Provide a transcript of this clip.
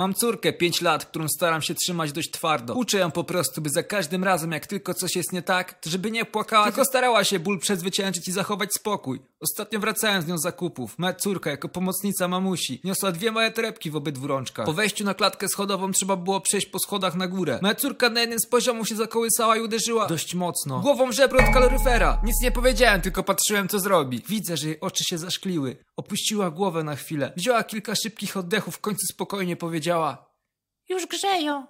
Mam córkę 5 lat, którą staram się trzymać dość twardo. Uczę ją po prostu, by za każdym razem, jak tylko coś jest nie tak, żeby nie płakała, tylko starała się ból przezwyciężyć i zachować spokój. Ostatnio wracałem z nią z zakupów. Moja córka, jako pomocnica mamusi, niosła dwie małe torebki w obydwu rączkach. Po wejściu na klatkę schodową trzeba było przejść po schodach na górę. Moja córka na jednym z poziomów się zakołysała i uderzyła dość mocno. Głową żebro od kaloryfera. Nic nie powiedziałem, tylko patrzyłem co zrobi. Widzę, że jej oczy się zaszkliły. Opuściła głowę na chwilę. Wzięła kilka szybkich oddechów, w końcu spokojnie powiedziała. Już grzeją.